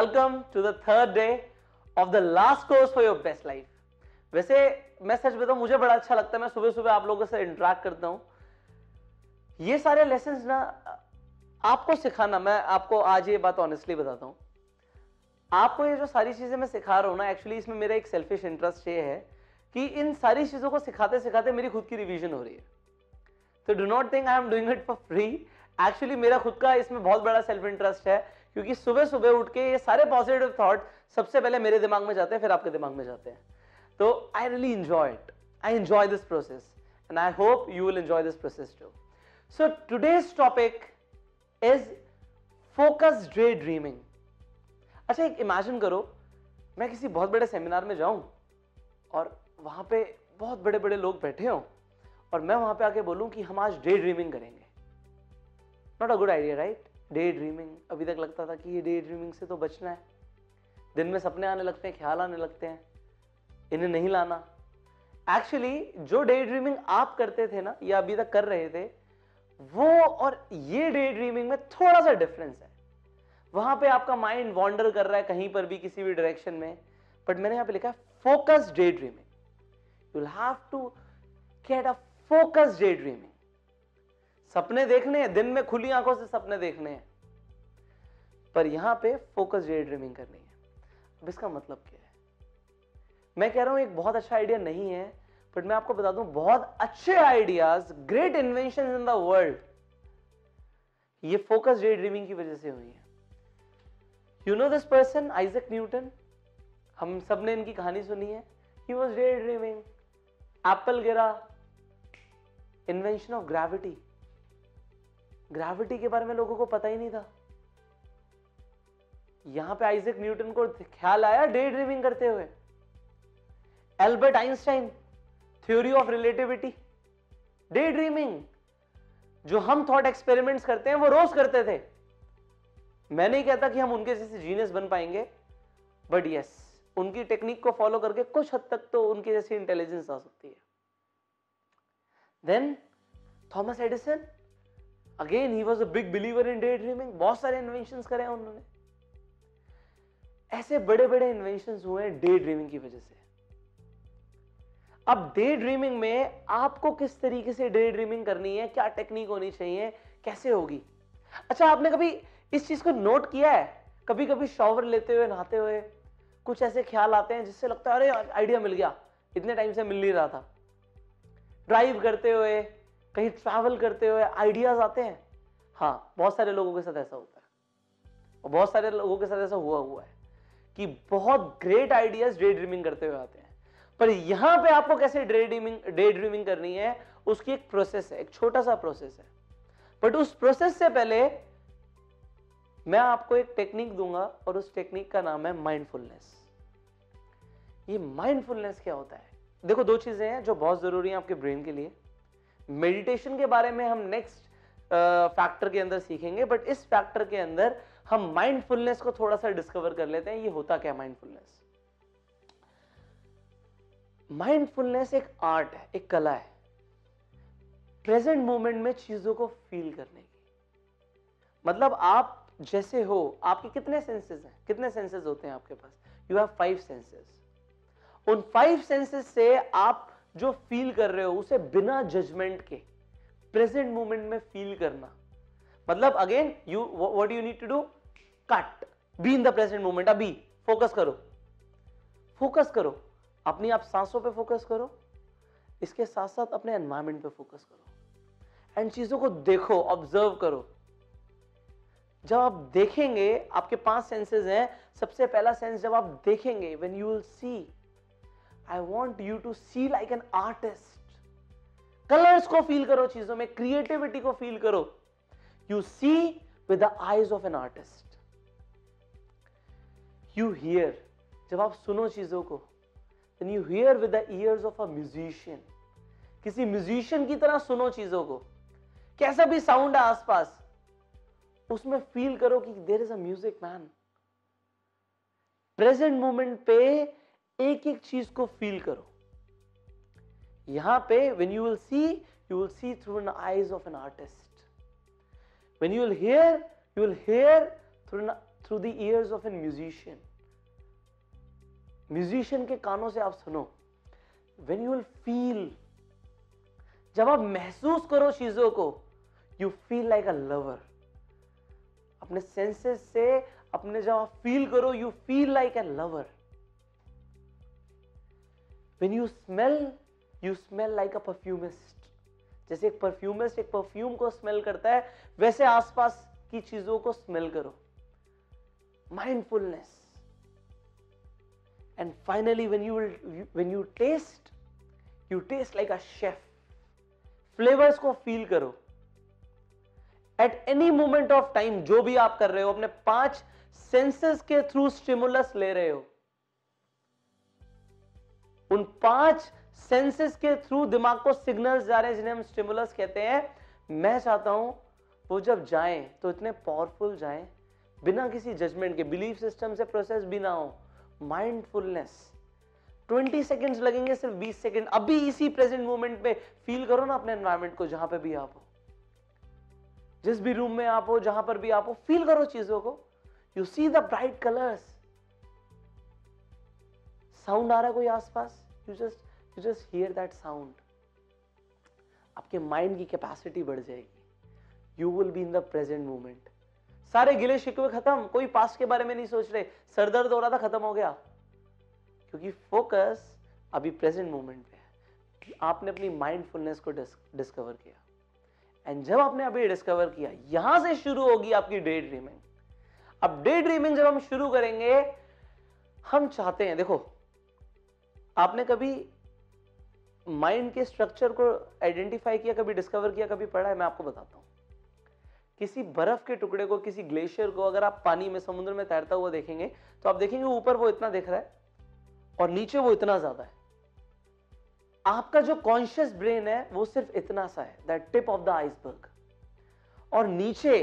Welcome to the third day of the last course for your best life. वैसे मैं सच बताऊँ मुझे बड़ा अच्छा लगता है, मैं सुबह सुबह आप लोगों से इंटरेक्ट करता हूँ। ये सारे लेसन ना, आपको सिखाना, मैं आपको आज ये बात ऑनेस्टली बताता हूँ। आपको ये जो सारी चीज़ें मैं सिखा रहा हूँ ना एक्चुअली इसमें मेरा एक सेल्फिश इंटरेस्ट ये है कि इन सारी चीज़ों को सिखाते सिखाते मेरी खुद की रिविजन हो रही है। तो do not think I am doing it for free actually मेरा खुद का इसमें बहुत बड़ा सेल्फ इंटरेस्ट है क्योंकि सुबह सुबह उठ के ये सारे पॉजिटिव थॉट सबसे पहले मेरे दिमाग में जाते हैं, फिर आपके दिमाग में जाते हैं। तो I really enjoy it I enjoy this process and I hope you will enjoy this process too so today's topic is focus daydreaming अच्छा एक इमेजिन करो, मैं किसी बहुत बड़े सेमिनार में जाऊँ और वहाँ पे बहुत बड़े बड़े लोग बैठे हों और मैं वहाँ पे आके बोलूँ कि हम आज डे ड्रीमिंग करेंगे। Not a good idea right daydreaming अभी तक लगता था कि ये डे ड्रीमिंग से तो बचना है। दिन में सपने आने लगते हैं, ख्याल आने लगते हैं। इन्हें नहीं लाना। एक्चुअली जो डे ड्रीमिंग आप करते थे ना, या अभी तक कर रहे थे, वो और ये डे ड्रीमिंग में थोड़ा सा डिफरेंस है। वहाँ पे आपका माइंड वॉन्डर कर रहा है कहीं पर भी, किसी भी डायरेक्शन में। बट मैंने यहाँ पे लिखा है focus daydreaming you have to get a focus daydreaming सपने देखने हैं, दिन में खुली आँखों से सपने देखने हैं। पर यहाँ पे फोकस डे ड्रीमिंग करनी है। अब इसका मतलब क्या है? मैं कह रहा हूँ, एक बहुत अच्छा आइडिया नहीं है बट मैं आपको बता दूँ, बहुत अच्छे ideas great invention in the world ये फोकस डे ड्रीमिंग की वजह से हुई है। You know this person Isaac Newton हम सबने इनकी कहानी सुनी है। He was daydreaming apple गिरा। इन्वेंशन ऑफ़ ग्रेविटी ग्रेविटी के बारे में लोगों को पता ही नहीं था। यहाँ पे आइजक न्यूटन को ख्याल आया डे ड्रीमिंग करते हुए। Albert Einstein theory of relativity daydreaming जो हम थॉट एक्सपेरिमेंट्स करते हैं, वो रोज करते थे। मैं नहीं कहता कि हम उनके जैसे जीनियस बन पाएँगे बट यस उनकी टेक्निक को फॉलो करके कुछ हद तक तो उनकी जैसी इंटेलिजेंस आ सकती है। Then Thomas Edison again he was a big believer in daydreaming बहुत सारे इन्वेंशन करे हैं उन्होंने। ऐसे बड़े बड़े इन्वेंशन हुए हैं डे ड्रीमिंग की वजह से। अब डे ड्रीमिंग में आपको किस तरीके से डे ड्रीमिंग करनी है? क्या टेक्निक होनी चाहिए? कैसे होगी? अच्छा आपने कभी इस चीज़ को नोट किया है? कभी कभी शॉवर लेते हुए, नहाते हुए कुछ ऐसे ख्याल आते हैं जिससे लगता है, अरे आइडिया मिल गया। इतने टाइम से मिल नहीं रहा था। ड्राइव करते हुए कहीं ट्रैवल करते हुए आइडियाज़ आते हैं? हाँ बहुत सारे लोगों के साथ ऐसा होता है। और बहुत सारे लोगों के साथ ऐसा हुआ हुआ है कि बहुत ग्रेट आइडियाज़ डे ड्रीमिंग करते हुए आते हैं। पर यहाँ पे आपको कैसे डे ड्रीमिंग डे ड्रीमिंग करनी है, उसकी एक प्रोसेस है, एक छोटा सा प्रोसेस है। बट उस प्रोसेस से पहले मैं आपको एक टेक्निक दूँगा और उस टेक्निक का नाम है माइंडफुलनेस ये माइंडफुलनेस क्या होता है? देखो दो चीज़ें हैं जो बहुत ज़रूरी हैं आपके ब्रेन के लिए। मेडिटेशन के बारे में हम नेक्स्ट फैक्टर के अंदर सीखेंगे बट इस फैक्टर के अंदर हम माइंडफुलनेस को थोड़ा सा डिस्कवर कर लेते हैं, ये होता क्या माइंडफुलनेस माइंडफुलनेस एक आर्ट है, एक कला है प्रेजेंट मोमेंट में चीज़ों को फील करने की। मतलब आप जैसे हो, आपके कितने सेंसेस हैं? कितने सेंसेस होते हैं आपके पास? यू हैव फाइव सेंसेस उन फाइव सेंसेस से आप जो फील कर रहे हो, उसे बिना जजमेंट के प्रेजेंट मोमेंट में फील करना। मतलब again you what you need to do cut be in the present moment अभी फोकस करो। फोकस करो। अपनी आप सांसों पे फोकस करो। इसके साथ साथ अपने एनवायरमेंट पे फोकस करो। एंड चीज़ों को देखो ऑब्ज़र्व करो। जब आप देखेंगे, आपके पाँच सेंसेस हैं, सबसे पहला सेंस जब आप देखेंगे when you will see I want you to see like an artist colours को फील करो चीज़ों में क्रिएटिविटी को फील करो. You see with the eyes of an artist you hear जब आप सुनो चीज़ों को then you hear with the ears of a musician किसी म्यूजिशियन की तरह सुनो चीज़ों को. कैसा भी साउंड है आसपास, उसमें फील करो कि there is a music man present moment पे एक एक चीज़ को फील करो। यहाँ पे when you will see you will see through an eyes of an artist when you will hear you will hear through through the ears of an musician musician के कानों से आप सुनो। वेन यू विल फील जब आप महसूस करो चीज़ों को you feel like a lover अपने सेंसेस से, अपने जब आप फील करो you feel like a lover when you smell you smell like a perfumist जैसे एक परफ्यूमिस्ट एक परफ्यूम को स्मेल करता है, वैसे आसपास की चीज़ों को स्मेल करो। Mindfulness and finally when you when you taste you taste like a chef flavours को फील करो। At any moment of time जो भी आप कर रहे हो, अपने पाँच सेंसेस के थ्रू स्टिमुलस ले रहे हो। उन पाँच सेंसेस के थ्रू दिमाग को सिग्नल्स जा रहे हैं, जिन्हें हम स्टिमुलस कहते हैं। मैं चाहता हूँ, वो जब जाएँ तो इतने पावरफुल जाएँ, बिना किसी जजमेंट के बिलीफ सिस्टम से प्रोसेस भी ना हो माइंडफुलनेस 20 सेकंड्स लगेंगे, सिर्फ़ 20 सेकंड अभी इसी प्रेजेंट मोमेंट पे फील करो ना अपने एनवायरमेंट को, जहाँ पे भी आप हो। जिस भी रूम में आप हो, जहाँ पर भी आप हो फील करो चीज़ों को। You see the bright colours sound आ रहा है कोई आसपास? You just you just hear that sound आपके माइंड की कैपेसिटी बढ़ जाएगी. You will be in the present moment सारे गिले शिकवे खत्म. कोई पास्ट के बारे में नहीं सोच रहे. सरदर्द हो रहा था, खत्म हो गया. क्योंकि फोकस अभी प्रेजेंट मोमेंट पे है. आपने अपनी माइंडफुलनेस को डिस्कवर किया. एंड जब आपने अभी डिस्कवर किया, यहाँ से शुरू होगी आपकी डे ड्रीमिंग अब डे ड्रीमिंग जब हम शुरू करेंगे, हम चाहते हैं, देखो आपने कभी माइंड के स्ट्रक्चर को आइडेंटिफाई किया, कभी डिस्कवर किया, कभी पढ़ा है? मैं आपको बताता हूँ। किसी बर्फ़ के टुकड़े को, किसी ग्लेशियर को अगर आप पानी में, समुद्र में तैरता हुआ देखेंगे तो आप देखेंगे ऊपर वो इतना दिख रहा है और नीचे वो इतना ज़्यादा है। आपका जो कॉन्शियस ब्रेन है, वो सिर्फ़ इतना सा है that tip of the iceberg और नीचे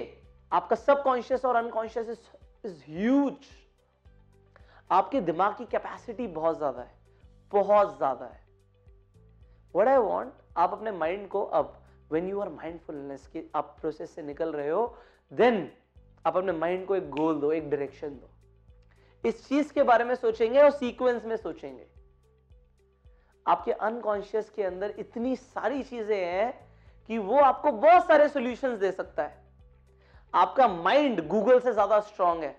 आपका सबकॉन्शियस और अनकॉन्शियस इज़ ह्यूज आपके दिमाग की कैपेसिटी बहुत ज़्यादा है। बहुत ज़्यादा है। वट आई वॉन्ट आप अपने माइंड को अब वेन यू आर माइंडफुलनेस की आप प्रोसेस से निकल रहे हो देन आप अपने माइंड को एक गोल दो, एक डायरेक्शन दो। इस चीज़ के बारे में सोचेंगे और सीक्वेंस में सोचेंगे। आपके अनकॉन्शियस के अंदर इतनी सारी चीज़ें हैं कि वो आपको बहुत सारे सॉल्यूशंस दे सकता है। आपका माइंड गूगल से ज़्यादा स्ट्रांग है।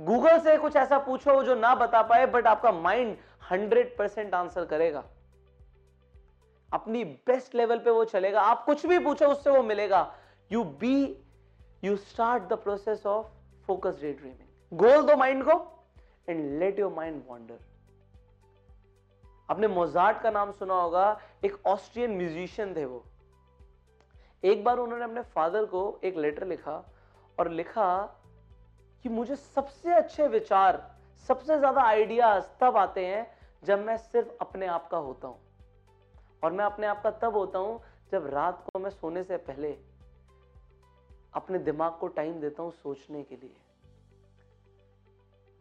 गूगल से कुछ ऐसा पूछो जो ना बता पाए बट आपका माइंड हंड्रेड परसेंट आंसर करेगा। अपनी बेस्ट लेवल पे वो चलेगा। आप कुछ भी पूछो, उससे वो मिलेगा। You be you start the process of focus day dreaming goal दो माइंड को and let your mind wander आपने मोजार्ट का नाम सुना होगा, एक ऑस्ट्रियन म्यूजिशियन थे वो। एक बार उन्होंने अपने फादर को एक लेटर लिखा, और लिखा कि मुझे सबसे अच्छे विचार, सबसे ज़्यादा आइडियाज़ तब आते हैं जब मैं सिर्फ़ अपने आप का होता हूँ। और मैं अपने आप का तब होता हूँ जब रात को मैं सोने से पहले अपने दिमाग को टाइम देता हूँ सोचने के लिए।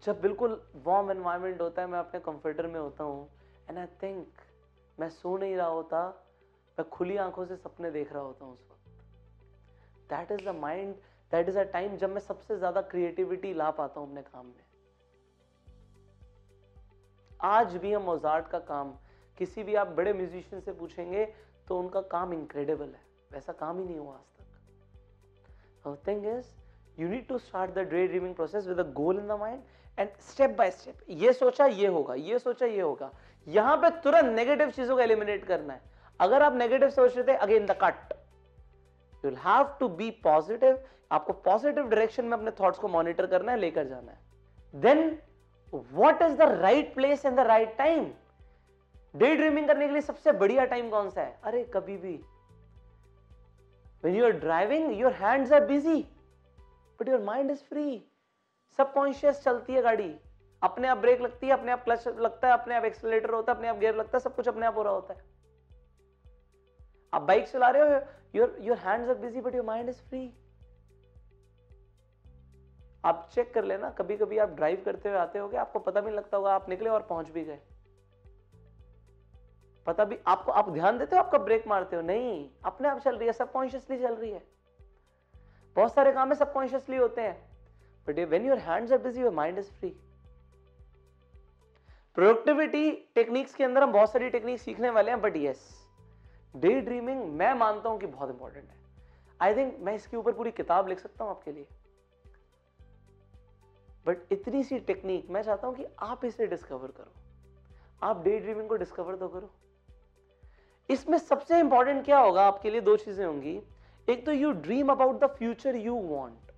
जब बिल्कुल वार्म एनवायरमेंट होता है, मैं अपने कंफर्टर में होता हूँ एंड आई थिंक मैं सो नहीं रहा होता, मैं खुली आँखों से सपने देख रहा होता हूँ उस वक्त। That is the mind that is a time जब मैं सबसे ज़्यादा क्रिएटिविटी ला पाता हूँ अपने काम में। आज भी हम मोजार्ट का काम, किसी भी आप बड़े म्यूजिशियन से पूछेंगे तो उनका काम इनक्रेडिबल है। वैसा काम ही नहीं हुआ आज तक। Thing is you need to start the day dreaming process with a goal in the mind and step by step ये सोचा, ये होगा, ये सोचा, ये होगा। यहाँ पे तुरंत नेगेटिव चीज़ों को एलिमिनेट करना है। अगर आप नेगेटिव सोच रहे थे again the cut you have to be positive आपको पॉजिटिव डायरेक्शन में अपने थॉट्स को मॉनिटर करना है, लेकर जाना है। Then what is the right place and the right time day dreaming करने के लिए सबसे बढ़िया टाइम कौन सा है? अरे, कभी भी। When you are driving, your hands are busy, but your mind is free subconscious चलती है गाड़ी। अपने आप ब्रेक लगती है, अपने आप क्लच लगता है, अपने आप एक्सलेटर होता है, अपने आप गियर लगता है, सब कुछ अपने आप हो रहा होता है। आप बाइक चला रहे हो your your hands are busy but your mind is free आप चेक कर लेना कभी कभी आप ड्राइव करते हुए आते होगे, आपको पता भी नहीं लगता होगा, आप निकले और पहुँच भी गए। पता भी, आपको, आप ध्यान देते हो, आपका ब्रेक मारते हो। नहीं, अपने आप चल रही है सबकॉन्शियसली चल रही है। बहुत सारे काम है सबकॉन्शियसली होते हैं। But when your hands are busy your mind is free productivity techniques के अंदर हम बहुत सारी टेक्निक सीखने वाले हैं बट यस डे ड्रीमिंग मैं मानता हूँ कि बहुत इंपॉर्टेंट है। आई थिंक मैं इसके ऊपर पूरी किताब लिख सकता हूँ आपके लिए। बट इतनी सी टेक्निक मैं चाहता हूँ कि आप इसे डिस्कवर करो। आप डे ड्रीमिंग को डिस्कवर तो करो। इसमें सबसे इंपॉर्टेंट क्या होगा? आपके लिए दो चीज़ें होंगी। एक तो you dream about the future you want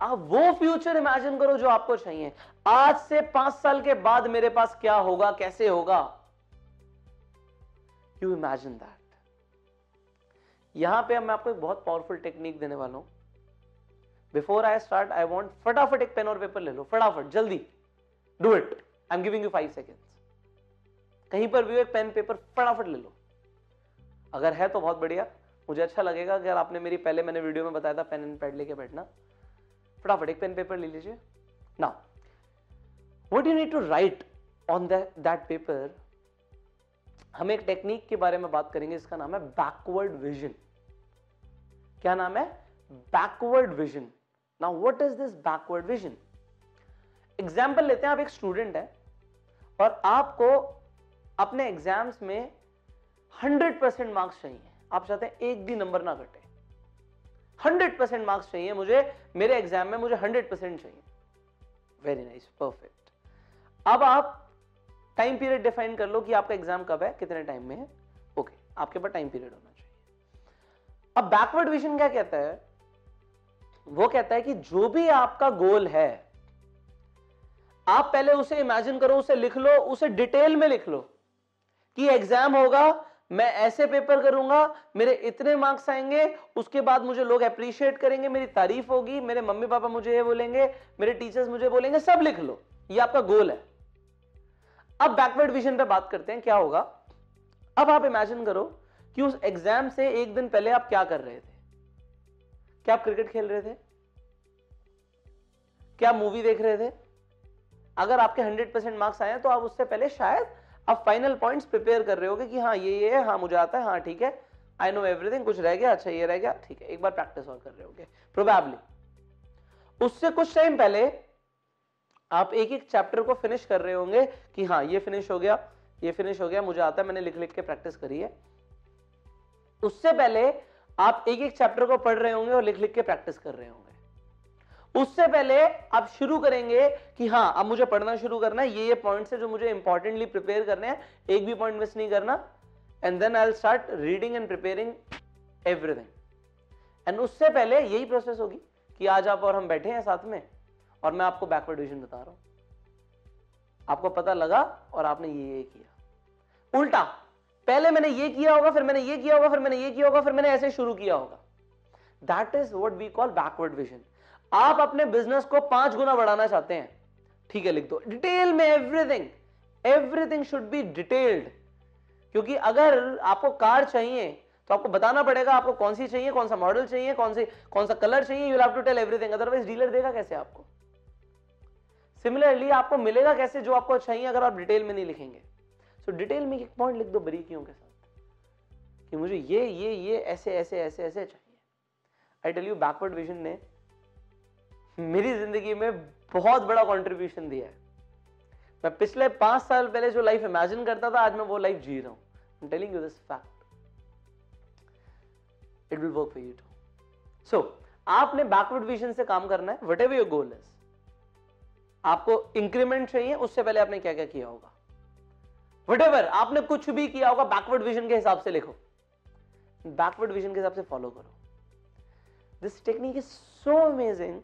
आप वो फ्यूचर इमेजिन करो जो आपको चाहिए। आज से पाँच साल के बाद मेरे पास क्या होगा? कैसे होगा? यू इमेजिन दैट यहाँ पे मैं आपको एक बहुत पावरफुल टेक्निक देने वाला हूँ। Before I start I want फटाफट एक पेन और पेपर ले लो, फटाफट, जल्दी। Do it I am giving you five seconds कहीं पर भी एक पेन पेपर फटाफट ले लो। अगर है तो बहुत बढ़िया। मुझे अच्छा लगेगा अगर आपने मेरी, पहले मैंने वीडियो में बताया था पेन एंड पैड लेके बैठना। फटाफट एक पेन पेपर ले लीजिए। ना what you need to write on that paper हम एक टेक्निक के बारे में बात करेंगे, इसका नाम है बैकवर्ड विजन क्या नाम है? Backward vision now what is this backward vision example लेते हैं आप एक स्टूडेंट है और आपको अपने एग्ज़ाम्स में 100 परसेंट मार्क्स चाहिए। आप चाहते हैं एक भी नंबर ना घटे। 100 परसेंट मार्क्स चाहिए मुझे मेरे एग्ज़ाम में मुझे 100 परसेंट चाहिए। वेरी नाइस परफेक्ट अब आप टाइम पीरियड डिफाइन कर लो कि आपका एग्ज़ाम कब है कितने टाइम में है। ओके okay, आपके पास टाइम पीरियड होना चाहिए। अब बैकवर्ड विजन क्या कहता है? वो कहता है कि जो भी आपका गोल है, आप पहले उसे इमेजिन करो, उसे लिख लो, उसे डिटेल में लिख लो कि एग्ज़ाम होगा, मैं ऐसे पेपर करूँगा, मेरे इतने मार्क्स आएँगे, उसके बाद मुझे लोग अप्रिशिएट करेंगे, मेरी तारीफ़ होगी, मेरे मम्मी पापा मुझे ये बोलेंगे, मेरे टीचर्स मुझे बोलेंगे, सब लिख लो, ये आपका गोल है। अब बैकवर्ड विजन पे बात करते हैं, क्या होगा? अब आप इमेजिन करो कि उस एग्ज़ाम से एक दिन पहले आप क्या कर रहे थे? क्या आप क्रिकेट खेल रहे थे? क्या मूवी देख रहे थे? अगर आपके 100 परसेंट मार्क्स आए तो आप उससे पहले शायद आप फाइनल पॉइंट्स प्रिपेयर कर रहे होगे कि हाँ ये ये, है हाँ मुझे आता है हाँ ठीक है। आई नो एवरीथिंग कुछ रह गया अच्छा ये रह गया, ठीक है, एक बार प्रैक्टिस और कर रहे होगे प्रोबेबली उससे कुछ टाइम पहले आप एक एक चैप्टर को फिनिश कर रहे होंगे कि हाँ ये फिनिश हो गया, ये फिनिश हो गया, मुझे आता है, मैंने लिख लिख के प्रैक्टिस करी है। उससे पहले आप एक एक चैप्टर को पढ़ रहे होंगे और लिख लिख के प्रैक्टिस कर रहे होंगे। उससे पहले आप शुरू करेंगे कि हाँ अब मुझे पढ़ना शुरू करना है, ये ये पॉइंट्स है जो मुझे इंपॉर्टेंटली प्रिपेयर करने हैं। एक भी पॉइंट मिस नहीं करना। And then I start reading and preparing everything and उससे पहले यही प्रोसेस होगी कि आज आप और हम बैठे हैं साथ में और मैं आपको बैकवर्ड विजन बता रहा हूँ। आपको पता लगा और आपने ये ये किया। उल्टा पहले मैंने ये किया होगा, फिर मैंने ये किया होगा, फिर मैंने ये किया होगा, फिर मैंने ऐसे शुरू किया होगा। That is what we call backward vision आप अपने बिज़नेस को पाँच गुना बढ़ाना चाहते हैं। ठीक है, लिख दो। डिटेल में everything everything should be detailed क्योंकि अगर आपको कार चाहिए तो आपको बताना पड़ेगा आपको कौन सी चाहिए, कौन सा मॉडल चाहिए, कौन सी, कौन सा कलर चाहिए you have to tell everything otherwise dealer देगा कैसे आपको? सिमिलरली आपको मिलेगा कैसे जो आपको चाहिए, अगर आप डिटेल में नहीं लिखेंगे। सो so, डिटेल में एक पॉइंट लिख दो बरीकियों के साथ कि मुझे ये ये ये ऐसे ऐसे ऐसे ऐसे चाहिए। I tell you backward vision ने मेरी ज़िंदगी में बहुत बड़ा कॉन्ट्रीब्यूशन दिया है। मैं पिछले पाँच साल पहले जो लाइफ इमेजिन करता था आज मैं वो लाइफ जी रहा हूँ। Telling you this fact it will work for you too so आपने बैकवर्ड विजन से काम करना है whatever your goal is आपको इंक्रीमेंट चाहिए उससे पहले आपने क्या क्या किया होगा? वट आपने कुछ भी किया होगा बैकवर्ड विजन के हिसाब से लिखो। बैकवर्ड विजन के हिसाब से फॉलो करो। This technique is so amazing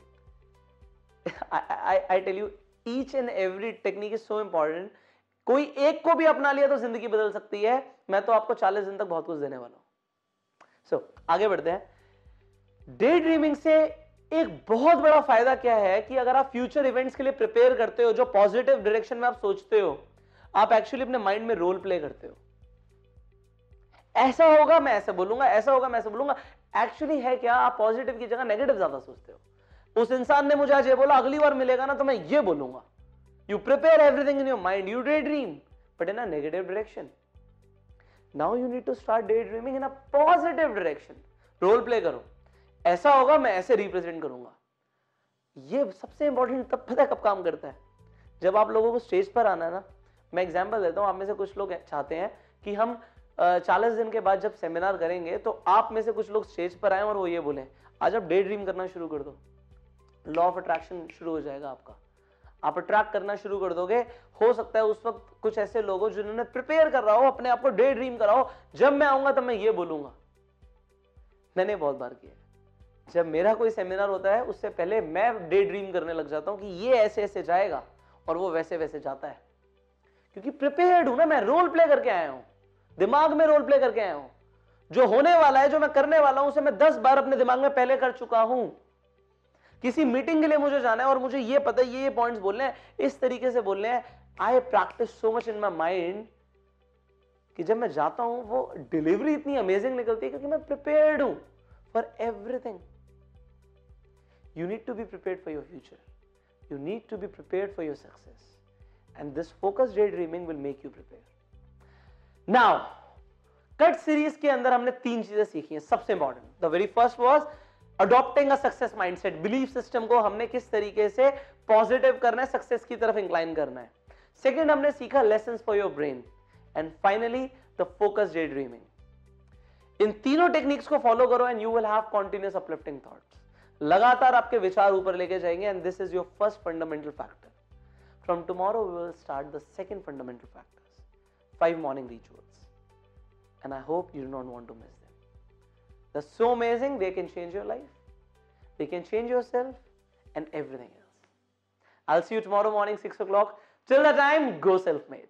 I tell you each and every technique is so important कोई एक को भी अपना लिया तो ज़िंदगी बदल सकती है। मैं तो आपको 40 दिन तक बहुत कुछ देने वाला हूँ। सो so, आगे बढ़ते हैं। डे ड्रीमिंग से एक बहुत बड़ा फ़ायदा क्या है कि अगर आप फ्यूचर इवेंट्स के लिए प्रिपेयर करते हो जो पॉजिटिव डायरेक्शन में आप सोचते हो आप एक्चुअली अपने माइंड में रोल प्ले करते हो। ऐसा होगा, मैं ऐसे बोलूँगा, ऐसा होगा, मैं ऐसे बोलूँगा। एक्चुअली है क्या, आप पॉजिटिव की जगह नेगेटिव ज़्यादा सोचते हो। उस इंसान ने मुझे आज ये बोला, अगली बार मिलेगा ना तो मैं ये बोलूँगा। You prepare everything in your mind you day dream but in a negative direction now you need to start day dreaming in a positive direction role play करो। ऐसा होगा, मैं ऐसे रिप्रेजेंट करूँगा। ये सबसे इंपॉर्टेंट तब पता कब काम करता है? जब आप लोगों को स्टेज पर आना है ना मैं एग्ज़ाम्पल देता हूँ, आप में से कुछ लोग चाहते हैं कि हम चालीस दिन के बाद जब सेमिनार करेंगे तो आप में से कुछ लोग स्टेज पर आए और वो ये बोले, आज आप डे ड्रीम करना शुरू कर दो। लॉ ऑफ़ अट्रैक्शन शुरू हो जाएगा आपका। आप अट्रैक्ट करना शुरू कर दोगे। हो सकता है उस वक्त कुछ ऐसे लोग हो जिन्होंने प्रिपेयर कर रहा हो, अपने आप को डे ड्रीम कराओ जब मैं आऊँगा, तब मैं ये बोलूँगा। मैंने बहुत बार किया जब मेरा कोई सेमिनार होता है, उससे पहले मैं डे ड्रीम करने लग जाता हूँ कि ये ऐसे ऐसे जाएगा और वो वैसे वैसे जाता है। क्योंकि प्रिपेयर्ड हूँ ना, मैं रोल प्ले करके आया हूँ। दिमाग में रोल प्ले करके आया हूँ। जो होने वाला है, जो मैं करने वाला हूँ, उसे मैं दस बार अपने दिमाग में पहले कर चुका हूँ। किसी मीटिंग के लिए मुझे जाना है और मुझे ये पता है, ये ये पॉइंट्स बोलने हैं। इस तरीके से बोलने हैं। I practise so much in my mind कि जब मैं जाता हूँ, वो डिलीवरी इतनी अमेजिंग निकलती है क्योंकि मैं प्रिपेयर्ड हूँ for everything you need to be prepared for your future you need to be prepared for your success this focus day dreaming will make you prepare now cut series के अंदर हमने तीन चीज़ें सीखी हैं, सबसे important the very first was adopting a success mindset belief system को हमने किस तरीके से पॉजिटिव करना है सक्सेस की तरफ़ इंक्लाइन करना है। सेकेंड हमने सीखा lesson for your brain and finally the focus day dreaming इन तीनों टेक्निक्स को फॉलो करो and you will have continuous uplifting thoughts लगातार आपके विचार ऊपर लेके जाएँगे and this is your first fundamental factor From tomorrow we will start the second fundamental factors, 5 morning rituals. And I hope you do not want to miss them. They're so amazing, they can change your life. They can change yourself and everything else. I'll see you tomorrow morning, 6 o'clock. Till that time, go self-made.